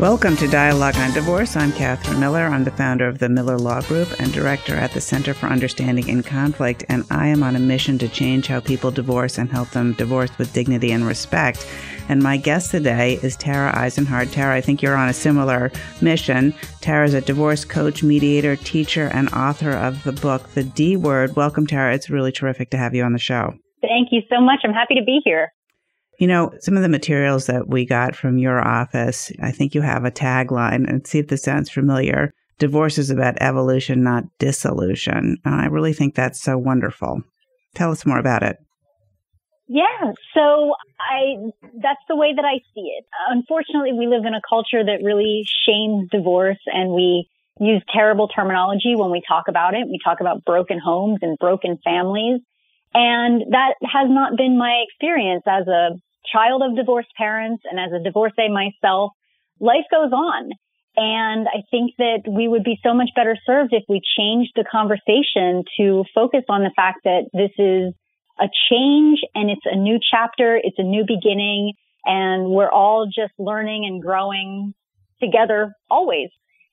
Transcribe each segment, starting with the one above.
Welcome to Dialogue on Divorce. I'm Catherine Miller. I'm the founder of the Miller Law Group and director at the Center for Understanding in Conflict, and I am on a mission to change how people divorce and help them divorce with dignity and respect. And my guest today is Tara Eisenhard. Tara, I think you're on a similar mission. Tara is a divorce coach, mediator, teacher, and author of the book, The D Word. Welcome, Tara. It's really terrific to have you on the show. Thank you so much. I'm happy to be here. You know, some of the materials that we got from your office, I think you have a tagline and see if this sounds familiar. Divorce is about evolution, not dissolution. I really think that's so wonderful. Tell us more about it. Yeah, so I that's the way that I see it. Unfortunately, we live in a culture that really shames divorce and we use terrible terminology when we talk about it. We talk about broken homes and broken families. And that has not been my experience as a child of divorced parents and as a divorcee myself, life goes on. And I think that we would be so much better served if we changed the conversation to focus on the fact that this is a change and it's a new chapter. It's a new beginning and we're all just learning and growing together always.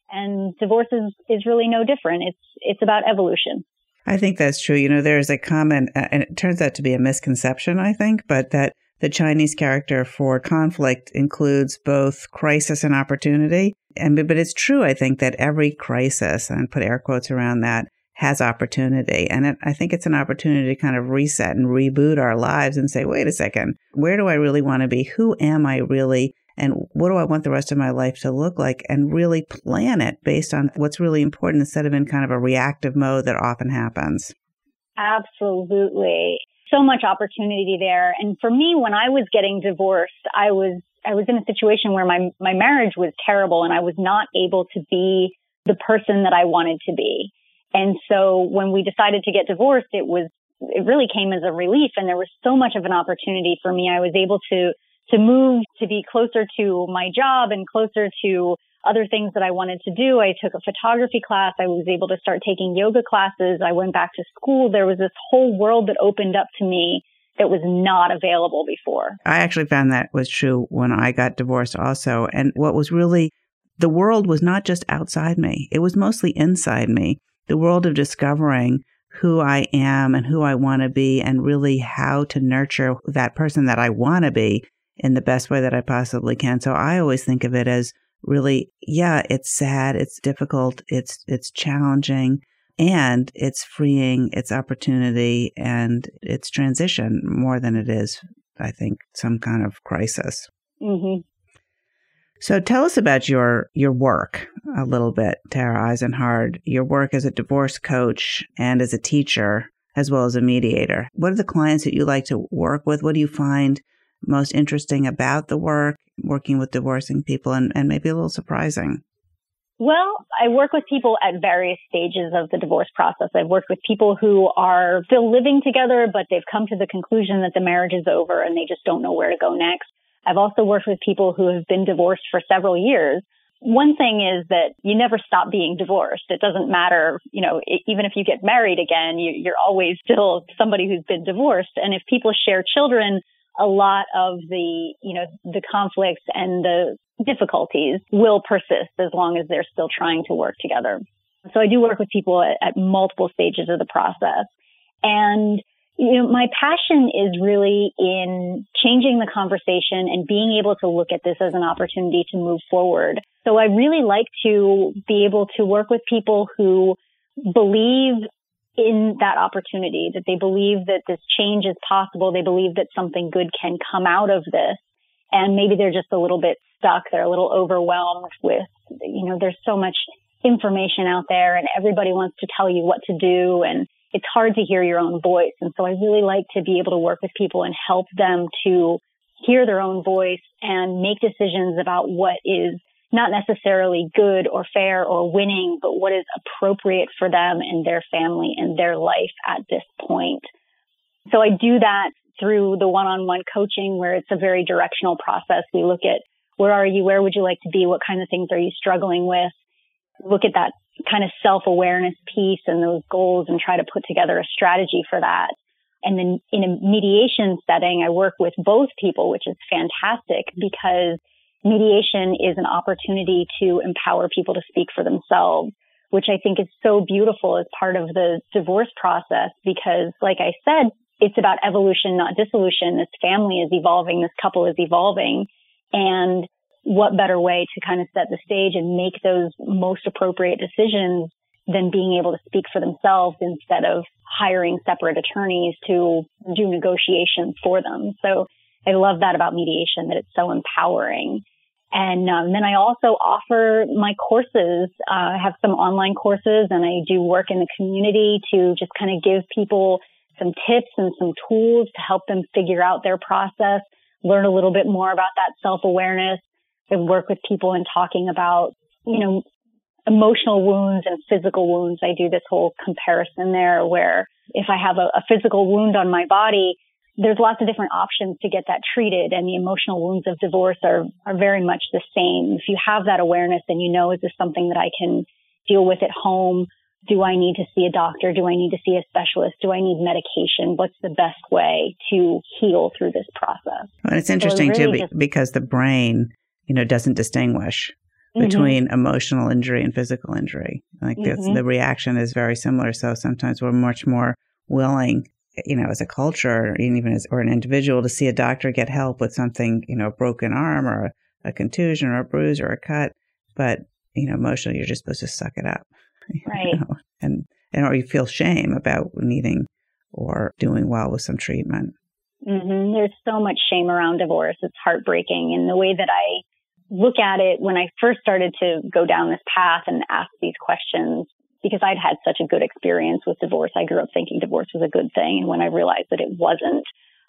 And divorce is, is really no different. It's, it's about evolution. I think that's true. You know, there's a common, uh, and it turns out to be a misconception, I think, but that the Chinese character for conflict includes both crisis and opportunity. And, but it's true, I think, that every crisis, and put air quotes around that, has opportunity. And it, I think it's an opportunity to kind of reset and reboot our lives and say, wait a second, where do I really want to be? Who am I really? And what do I want the rest of my life to look like? And really plan it based on what's really important instead of in kind of a reactive mode that often happens. Absolutely so much opportunity there. And for me, when I was getting divorced, I was, I was in a situation where my, my marriage was terrible and I was not able to be the person that I wanted to be. And so when we decided to get divorced, it was, it really came as a relief and there was so much of an opportunity for me. I was able to, to move to be closer to my job and closer to other things that I wanted to do. I took a photography class. I was able to start taking yoga classes. I went back to school. There was this whole world that opened up to me that was not available before. I actually found that was true when I got divorced also. And what was really, the world was not just outside me. It was mostly inside me. The world of discovering who I am and who I want to be and really how to nurture that person that I want to be in the best way that I possibly can. So I always think of it as really, yeah, it's sad, it's difficult, it's, it's challenging, and it's freeing, it's opportunity, and it's transition more than it is, I think, some kind of crisis. Mm-hmm. So tell us about your your work a little bit, Tara Eisenhard. Your work as a divorce coach and as a teacher, as well as a mediator. What are the clients that you like to work with? What do you find most interesting about the work, working with divorcing people, and, and maybe a little surprising? Well, I work with people at various stages of the divorce process. I've worked with people who are still living together, but they've come to the conclusion that the marriage is over and they just don't know where to go next. I've also worked with people who have been divorced for several years. One thing is that you never stop being divorced. It doesn't matter, you know, even if you get married again, you, are always still somebody who's been divorced. And if people share children, a lot of the, you know, the conflicts and the difficulties will persist as long as they're still trying to work together. So I do work with people at, at multiple stages of the process. And, you know, my passion is really in changing the conversation and being able to look at this as an opportunity to move forward. So I really like to be able to work with people who believe in that opportunity, that they believe that this change is possible. They believe that something good can come out of this. And maybe they're just a little bit stuck. They're a little overwhelmed with, you know, there's so much information out there and everybody wants to tell you what to do. And it's hard to hear your own voice. And so I really like to be able to work with people and help them to hear their own voice and make decisions about what is not necessarily good or fair or winning, but what is appropriate for them and their family and their life at this point. So I do that through the one-on-one coaching where it's a very directional process. We look at where are you? Where would you like to be? What kind of things are you struggling with? Look at that kind of self-awareness piece and those goals and try to put together a strategy for that. And then in a mediation setting, I work with both people, which is fantastic because mediation is an opportunity to empower people to speak for themselves, which I think is so beautiful as part of the divorce process because like I said, it's about evolution, not dissolution. This family is evolving. This couple is evolving. And what better way to kind of set the stage and make those most appropriate decisions than being able to speak for themselves instead of hiring separate attorneys to do negotiations for them. So I love that about mediation, that it's so empowering. And um, then I also offer my courses. Uh, I have some online courses and I do work in the community to just kind of give people some tips and some tools to help them figure out their process, learn a little bit more about that self-awareness and work with people in talking about, you know, emotional wounds and physical wounds. I do this whole comparison there where if I have a, a physical wound on my body, there's lots of different options to get that treated and the emotional wounds of divorce are, are very much the same. If you have that awareness and you know, is this something that I can deal with at home? Do I need to see a doctor? Do I need to see a specialist? Do I need medication? What's the best way to heal through this process? Well, it's interesting so really too just, because the brain, you know, doesn't distinguish between mm-hmm. emotional injury and physical injury. Like mm-hmm. the reaction is very similar. So sometimes we're much more willing, you know, as a culture, even as or an individual, to see a doctor get help with something, you know, a broken arm or a, a contusion or a bruise or a cut. But you know, emotionally, you're just supposed to suck it up, right? Know? And and or you feel shame about needing or doing well with some treatment. Mm-hmm. There's so much shame around divorce. It's heartbreaking, and the way that I look at it when I first started to go down this path and ask these questions because I'd had such a good experience with divorce. I grew up thinking divorce was a good thing. And when I realized that it wasn't,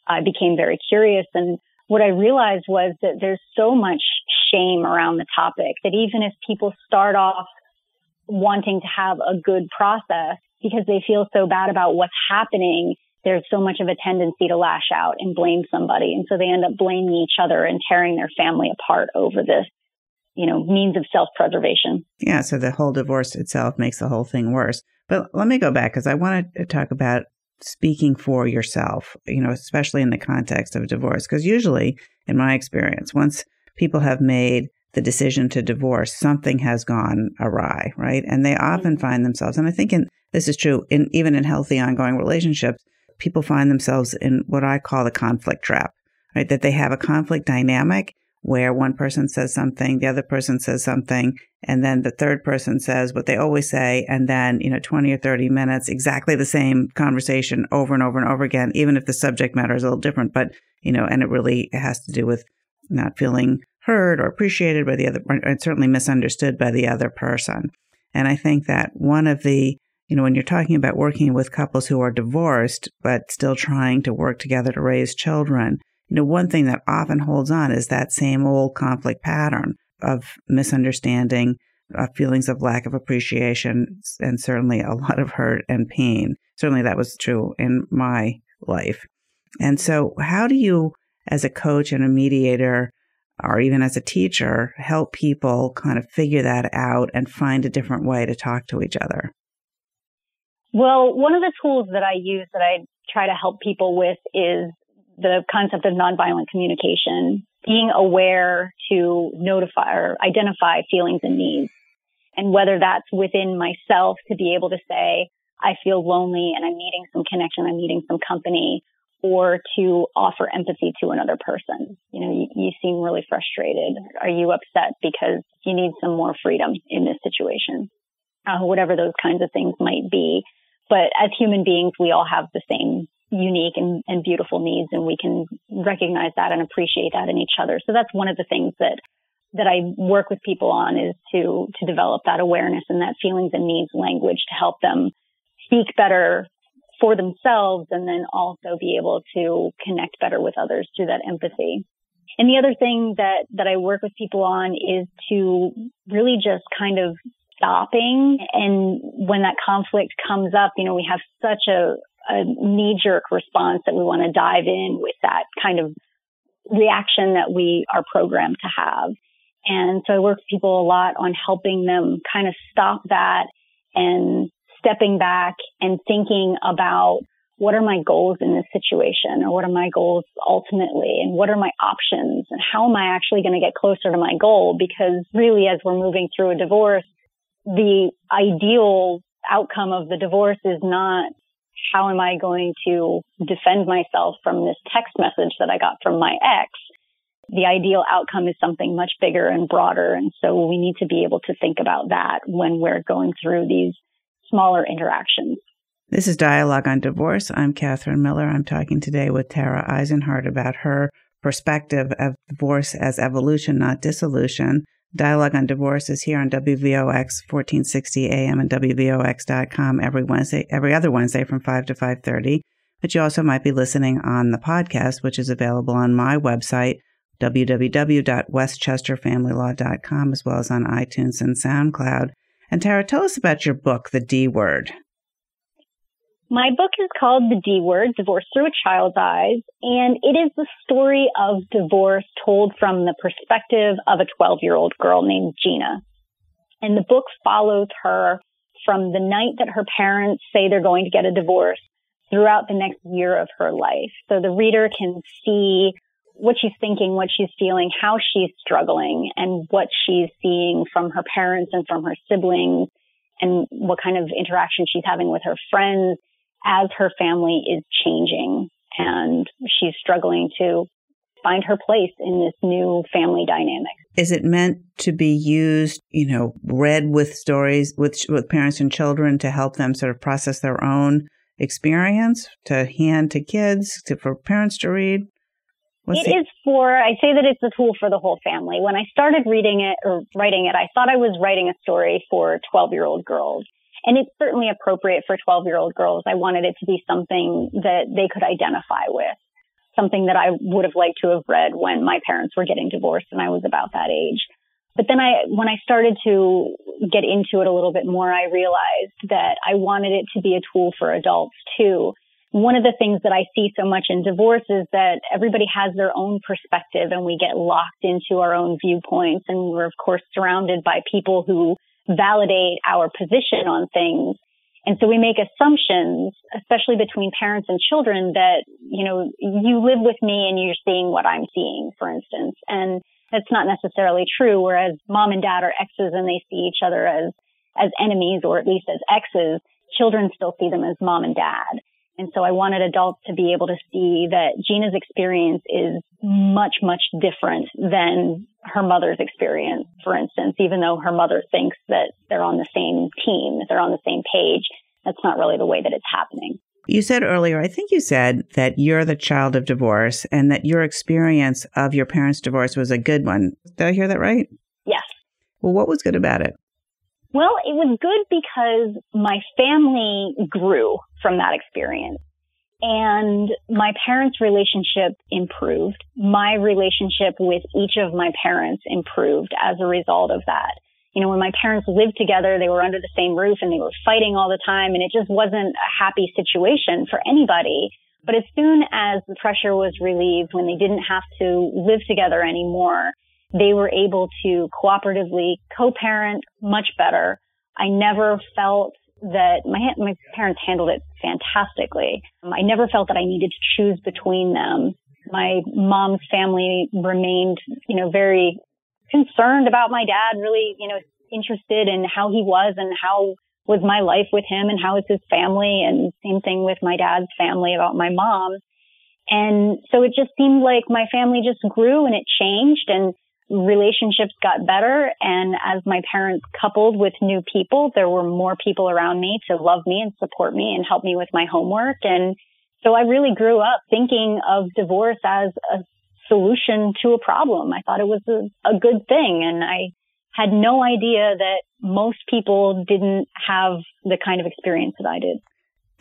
I became very curious. And what I realized was that there's so much shame around the topic that even if people start off wanting to have a good process because they feel so bad about what's happening, there's so much of a tendency to lash out and blame somebody. And so they end up blaming each other and tearing their family apart over this, you know, means of self preservation. Yeah. So the whole divorce itself makes the whole thing worse. But let me go back because I wanted to talk about speaking for yourself, you know, especially in the context of divorce. Because usually, in my experience, once people have made the decision to divorce, something has gone awry, right? And they often mm-hmm. find themselves, and I think in, this is true in even in healthy ongoing relationships, people find themselves in what I call the conflict trap, right? That they have a conflict dynamic where one person says something, the other person says something, and then the third person says what they always say. And then, you know, 20 or 30 minutes, exactly the same conversation over and over and over again, even if the subject matter is a little different. But, you know, and it really has to do with not feeling heard or appreciated by the other, and certainly misunderstood by the other person. And I think that one of the you know, when you're talking about working with couples who are divorced, but still trying to work together to raise children, you know, one thing that often holds on is that same old conflict pattern of misunderstanding, of feelings of lack of appreciation, and certainly a lot of hurt and pain. Certainly that was true in my life. And so, how do you, as a coach and a mediator, or even as a teacher, help people kind of figure that out and find a different way to talk to each other? Well, one of the tools that I use that I try to help people with is the concept of nonviolent communication, being aware to notify or identify feelings and needs. And whether that's within myself to be able to say, I feel lonely and I'm needing some connection, I'm needing some company, or to offer empathy to another person. You know, you, you seem really frustrated. Are you upset because you need some more freedom in this situation? Uh, whatever those kinds of things might be. But as human beings, we all have the same unique and, and beautiful needs and we can recognize that and appreciate that in each other. So that's one of the things that that I work with people on is to to develop that awareness and that feelings and needs language to help them speak better for themselves and then also be able to connect better with others through that empathy. And the other thing that, that I work with people on is to really just kind of stopping. And when that conflict comes up, you know, we have such a, a knee jerk response that we want to dive in with that kind of reaction that we are programmed to have. And so I work with people a lot on helping them kind of stop that and stepping back and thinking about what are my goals in this situation or what are my goals ultimately and what are my options and how am I actually going to get closer to my goal? Because really, as we're moving through a divorce, the ideal outcome of the divorce is not how am I going to defend myself from this text message that I got from my ex? The ideal outcome is something much bigger and broader. And so we need to be able to think about that when we're going through these smaller interactions. This is Dialogue on Divorce. I'm Catherine Miller. I'm talking today with Tara Eisenhard about her perspective of divorce as evolution, not dissolution. Dialogue on Divorce is here on WVOX 1460 AM and WVOX.com every Wednesday, every other Wednesday from 5 to 5.30. But you also might be listening on the podcast, which is available on my website, www.westchesterfamilylaw.com, as well as on iTunes and SoundCloud. And Tara, tell us about your book, The D Word. My book is called The D Word, Divorce Through a Child's Eyes, and it is the story of divorce told from the perspective of a 12 year old girl named Gina. And the book follows her from the night that her parents say they're going to get a divorce throughout the next year of her life. So the reader can see what she's thinking, what she's feeling, how she's struggling, and what she's seeing from her parents and from her siblings, and what kind of interaction she's having with her friends as her family is changing and she's struggling to find her place in this new family dynamic. Is it meant to be used, you know, read with stories with with parents and children to help them sort of process their own experience, to hand to kids, to for parents to read? What's it the- is for, I say that it's a tool for the whole family. When I started reading it or writing it, I thought I was writing a story for 12 year old girls. And it's certainly appropriate for 12 year old girls. I wanted it to be something that they could identify with, something that I would have liked to have read when my parents were getting divorced and I was about that age. But then I, when I started to get into it a little bit more, I realized that I wanted it to be a tool for adults too. One of the things that I see so much in divorce is that everybody has their own perspective and we get locked into our own viewpoints. And we're of course surrounded by people who validate our position on things. And so we make assumptions, especially between parents and children that, you know, you live with me and you're seeing what I'm seeing, for instance. And that's not necessarily true. Whereas mom and dad are exes and they see each other as, as enemies or at least as exes, children still see them as mom and dad. And so I wanted adults to be able to see that Gina's experience is much, much different than her mother's experience, for instance, even though her mother thinks that they're on the same team, that they're on the same page. That's not really the way that it's happening. You said earlier, I think you said that you're the child of divorce and that your experience of your parents' divorce was a good one. Did I hear that right? Yes. Well, what was good about it? Well, it was good because my family grew from that experience. And my parents' relationship improved. My relationship with each of my parents improved as a result of that. You know, when my parents lived together, they were under the same roof and they were fighting all the time and it just wasn't a happy situation for anybody. But as soon as the pressure was relieved, when they didn't have to live together anymore, they were able to cooperatively co-parent much better. I never felt that my my parents handled it fantastically. Um, I never felt that I needed to choose between them. My mom's family remained, you know, very concerned about my dad, really, you know, interested in how he was and how was my life with him and how is his family and same thing with my dad's family about my mom. And so it just seemed like my family just grew and it changed and relationships got better. And as my parents coupled with new people, there were more people around me to love me and support me and help me with my homework. And so I really grew up thinking of divorce as a solution to a problem. I thought it was a, a good thing. And I had no idea that most people didn't have the kind of experience that I did.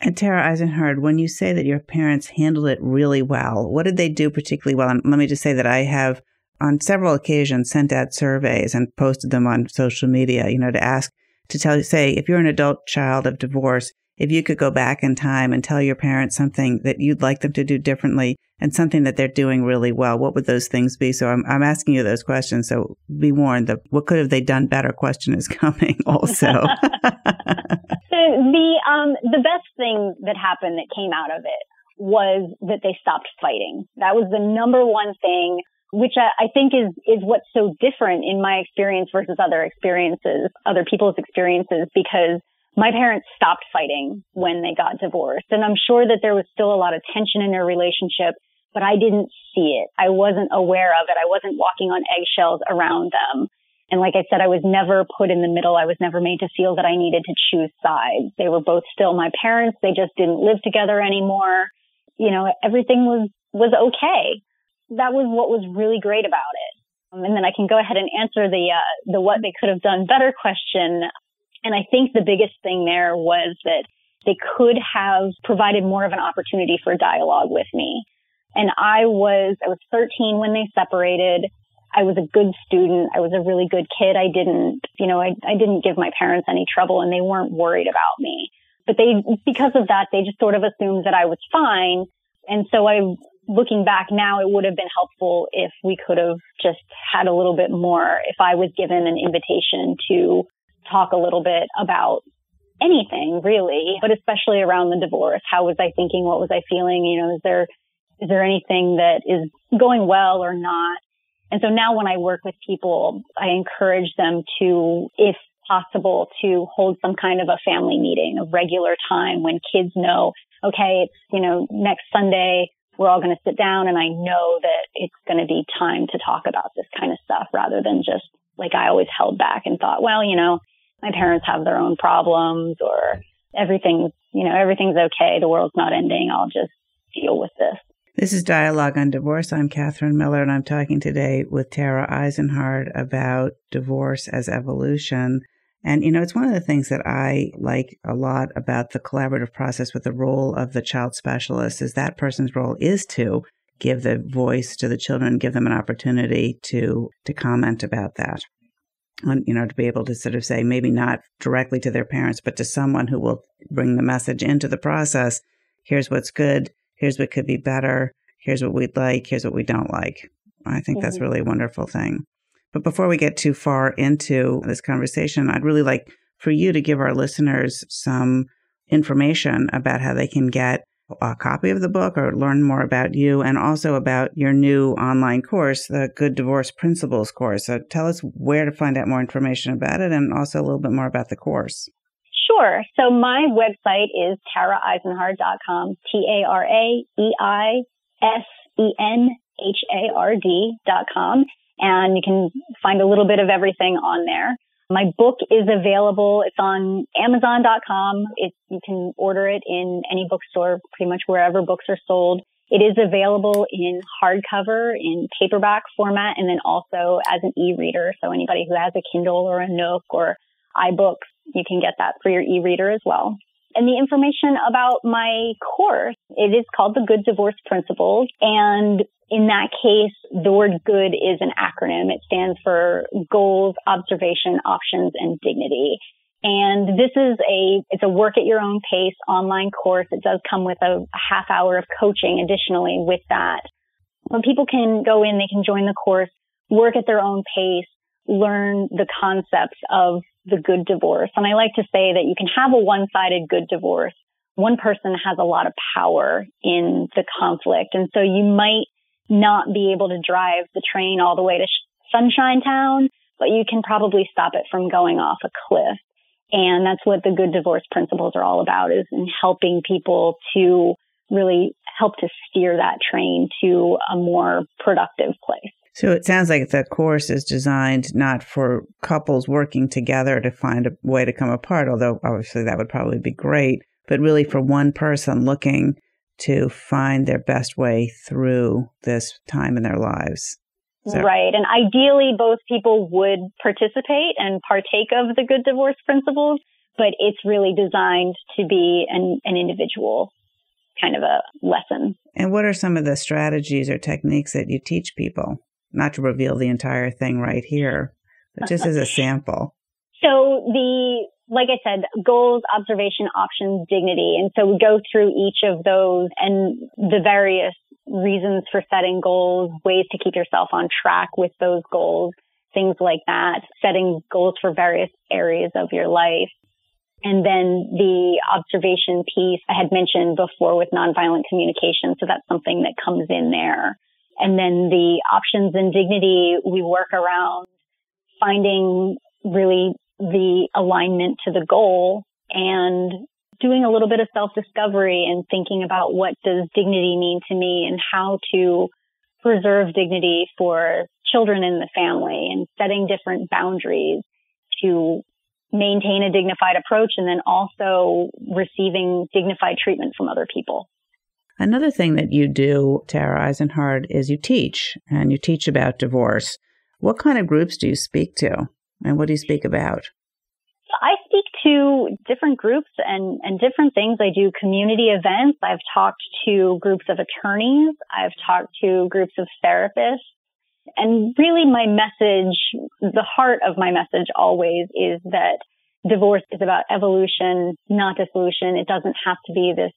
And Tara Eisenhard, when you say that your parents handled it really well, what did they do particularly well? And let me just say that I have on several occasions sent out surveys and posted them on social media, you know, to ask to tell you, say, if you're an adult child of divorce, if you could go back in time and tell your parents something that you'd like them to do differently and something that they're doing really well, what would those things be? So I'm, I'm asking you those questions. So be warned that what could have they done better question is coming also. So the, um, the best thing that happened that came out of it was that they stopped fighting. That was the number one thing which I, I, think is is what's so different in my experience versus other experiences, other people's experiences, because my parents stopped fighting when they got divorced. And I'm sure that there was still a lot of tension in their relationship, but I didn't see it. I wasn't aware of it. I wasn't walking on eggshells around them. And like I said, I was never put in the middle. I was never made to feel that I needed to choose sides. They were both still my parents. They just didn't live together anymore. You know, everything was, was okay that was what was really great about it. Um, and then I can go ahead and answer the uh, the what they could have done better question. And I think the biggest thing there was that they could have provided more of an opportunity for dialogue with me. And I was I was 13 when they separated. I was a good student. I was a really good kid. I didn't, you know, I, I didn't give my parents any trouble and they weren't worried about me. But they, because of that, they just sort of assumed that I was fine. And so I looking back now, it would have been helpful if we could have just had a little bit more, if I was given an invitation to talk a little bit about anything really, but especially around the divorce. How was I thinking? What was I feeling? You know, is there, is there anything that is going well or not? And so now when I work with people, I encourage them to, if possible, to hold some kind of a family meeting, a regular time when kids know, okay, it's, you know, next Sunday, we're all going to sit down and I know that it's going to be time to talk about this kind of stuff rather than just like I always held back and thought, well, you know, my parents have their own problems or everything's, you know, everything's okay. The world's not ending. I'll just deal with this. This is Dialogue on Divorce. I'm Catherine Miller, and I'm talking today with Tara Eisenhard about divorce as evolution. And, you know, it's one of the things that I like a lot about the collaborative process with the role of the child specialist is that person's role is to give the voice to the children, give them an opportunity to, to comment about that. And, you know, to be able to sort of say, maybe not directly to their parents, but to someone who will bring the message into the process. Here's what's good. Here's what could be better. Here's what we'd like. Here's what we don't like. I think mm-hmm. that's really a wonderful thing. But before we get too far into this conversation, I'd really like for you to give our listeners some information about how they can get a copy of the book or learn more about you and also about your new online course, the Good Divorce Principles course. So tell us where to find out more information about it and also a little bit more about the course. Sure. So my website is taraeisenhard.com, T-A-R-A-E-I-S-E-N-H-A-R-D.com and you can find a little bit of everything on there. My book is available. It's on Amazon.com. It, you can order it in any bookstore, pretty much wherever books are sold. It is available in hardcover, in paperback format, and then also as an e-reader. So anybody who has a Kindle or a Nook or iBooks, you can get that for your e-reader as well. And the information about my course, it is called the Good Divorce Principles. And in that case, the word good is an acronym. It stands for goals, observation, options, and dignity. And this is a, it's a work at your own pace online course. It does come with a half hour of coaching additionally with that. When people can go in, they can join the course, work at their own pace, learn the concepts of the good divorce. And I like to say that you can have a one-sided good divorce. One person has a lot of power in the conflict. And so you might not be able to drive the train all the way to Sunshine Town, but you can probably stop it from going off a cliff. And that's what the good divorce principles are all about is in helping people to really help to steer that train to a more productive place. So it sounds like the course is designed not for couples working together to find a way to come apart, although obviously that would probably be great, but really for one person looking to find their best way through this time in their lives. So. Right. And ideally, both people would participate and partake of the good divorce principles. but it's really designed to be an, an individual kind of a lesson. And what are some of the strategies or techniques that you teach people? Not to reveal the entire thing right here, but just as a sample. So the like I said, goals, observation, options, dignity. And so we go through each of those and the various reasons for setting goals, ways to keep yourself on track with those goals, things like that, setting goals for various areas of your life. And then the observation piece I had mentioned before with nonviolent communication. So that's something that comes in there. And then the options and dignity, we work around finding really the alignment to the goal and doing a little bit of self discovery and thinking about what does dignity mean to me and how to preserve dignity for children in the family and setting different boundaries to maintain a dignified approach and then also receiving dignified treatment from other people. Another thing that you do, Tara Eisenhard, is you teach and you teach about divorce. What kind of groups do you speak to? And what do you speak about? I speak to different groups and, and different things. I do community events. I've talked to groups of attorneys. I've talked to groups of therapists. And really my message, the heart of my message always is that divorce is about evolution, not dissolution. It doesn't have to be this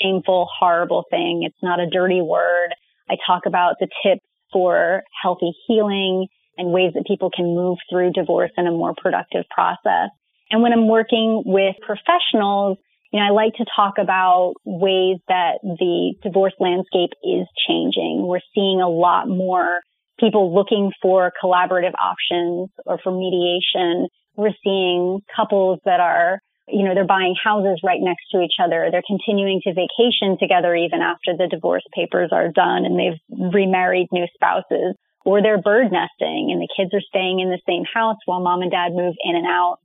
shameful, horrible thing. It's not a dirty word. I talk about the tips for healthy healing and ways that people can move through divorce in a more productive process. And when I'm working with professionals, you know, I like to talk about ways that the divorce landscape is changing. We're seeing a lot more people looking for collaborative options or for mediation. We're seeing couples that are, you know, they're buying houses right next to each other. They're continuing to vacation together even after the divorce papers are done and they've remarried new spouses or they're bird nesting and the kids are staying in the same house while mom and dad move in and out.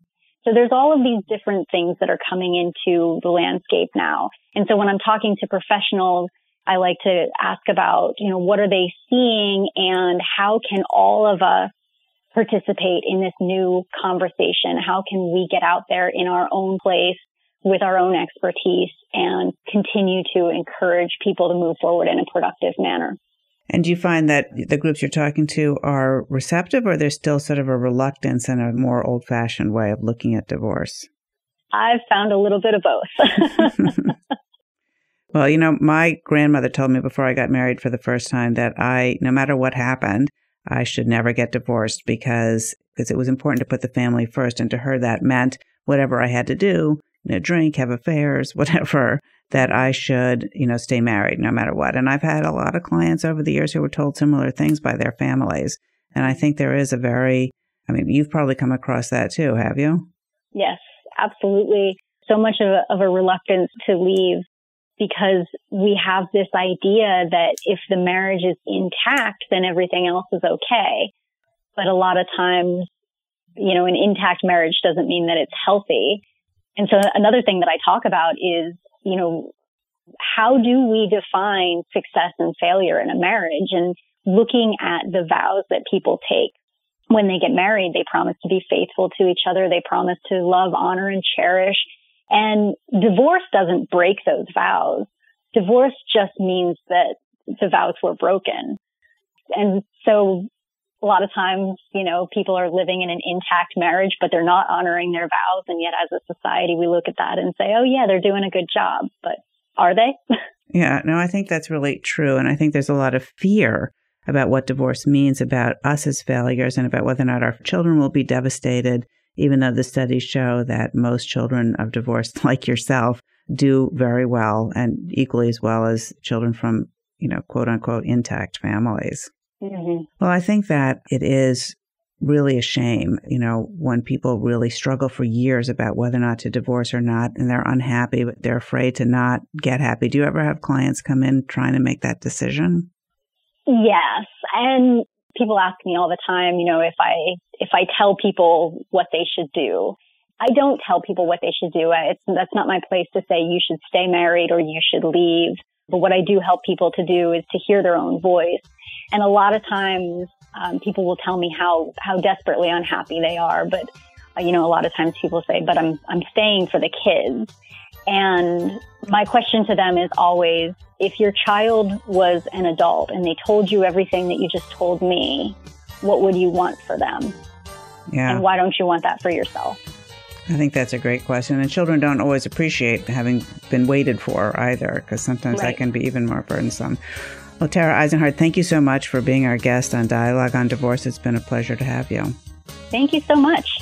So there's all of these different things that are coming into the landscape now. And so when I'm talking to professionals, I like to ask about, you know, what are they seeing and how can all of us participate in this new conversation? How can we get out there in our own place with our own expertise and continue to encourage people to move forward in a productive manner? And do you find that the groups you're talking to are receptive or there's still sort of a reluctance and a more old fashioned way of looking at divorce? I've found a little bit of both. well, you know, my grandmother told me before I got married for the first time that I, no matter what happened, I should never get divorced because because it was important to put the family first. And to her, that meant whatever I had to do, you know, drink, have affairs, whatever, that I should, you know, stay married no matter what. And I've had a lot of clients over the years who were told similar things by their families. And I think there is a very, I mean, you've probably come across that too, have you? Yes, absolutely. So much of a, of a reluctance to leave because we have this idea that if the marriage is intact, then everything else is okay. But a lot of times, you know, an intact marriage doesn't mean that it's healthy. And so another thing that I talk about is you know, how do we define success and failure in a marriage and looking at the vows that people take when they get married, they promise to be faithful to each other. They promise to love, honor, and cherish. And divorce doesn't break those vows. Divorce just means that the vows were broken. And so a lot of times, you know, people are living in an intact marriage, but they're not honoring their vows. And yet as a society, we look at that and say, oh yeah, they're doing a good job, but are they? yeah, no, I think that's really true. And I think there's a lot of fear about what divorce means about us as failures and about whether or not our children will be devastated, even though the studies show that most children of divorce, like yourself, do very well and equally as well as children from, you know, quote unquote intact families. Mm-hmm. Well, I think that it is really a shame, you know, when people really struggle for years about whether or not to divorce or not, and they're unhappy, but they're afraid to not get happy. Do you ever have clients come in trying to make that decision? Yes. And people ask me all the time, you know, if I, if I tell people what they should do. I don't tell people what they should do. It's, that's not my place to say you should stay married or you should leave. But what I do help people to do is to hear their own voice. And a lot of times, um, people will tell me how, how desperately unhappy they are. But you know, a lot of times people say, but I'm, I'm staying for the kids. And my question to them is always, if your child was an adult and they told you everything that you just told me, what would you want for them? Yeah. And why don't you want that for yourself? I think that's a great question. And children don't always appreciate having been waited for either, because sometimes right. that can be even more burdensome. Well, Tara Eisenhard, thank you so much for being our guest on Dialogue on Divorce. It's been a pleasure to have you. Thank you so much.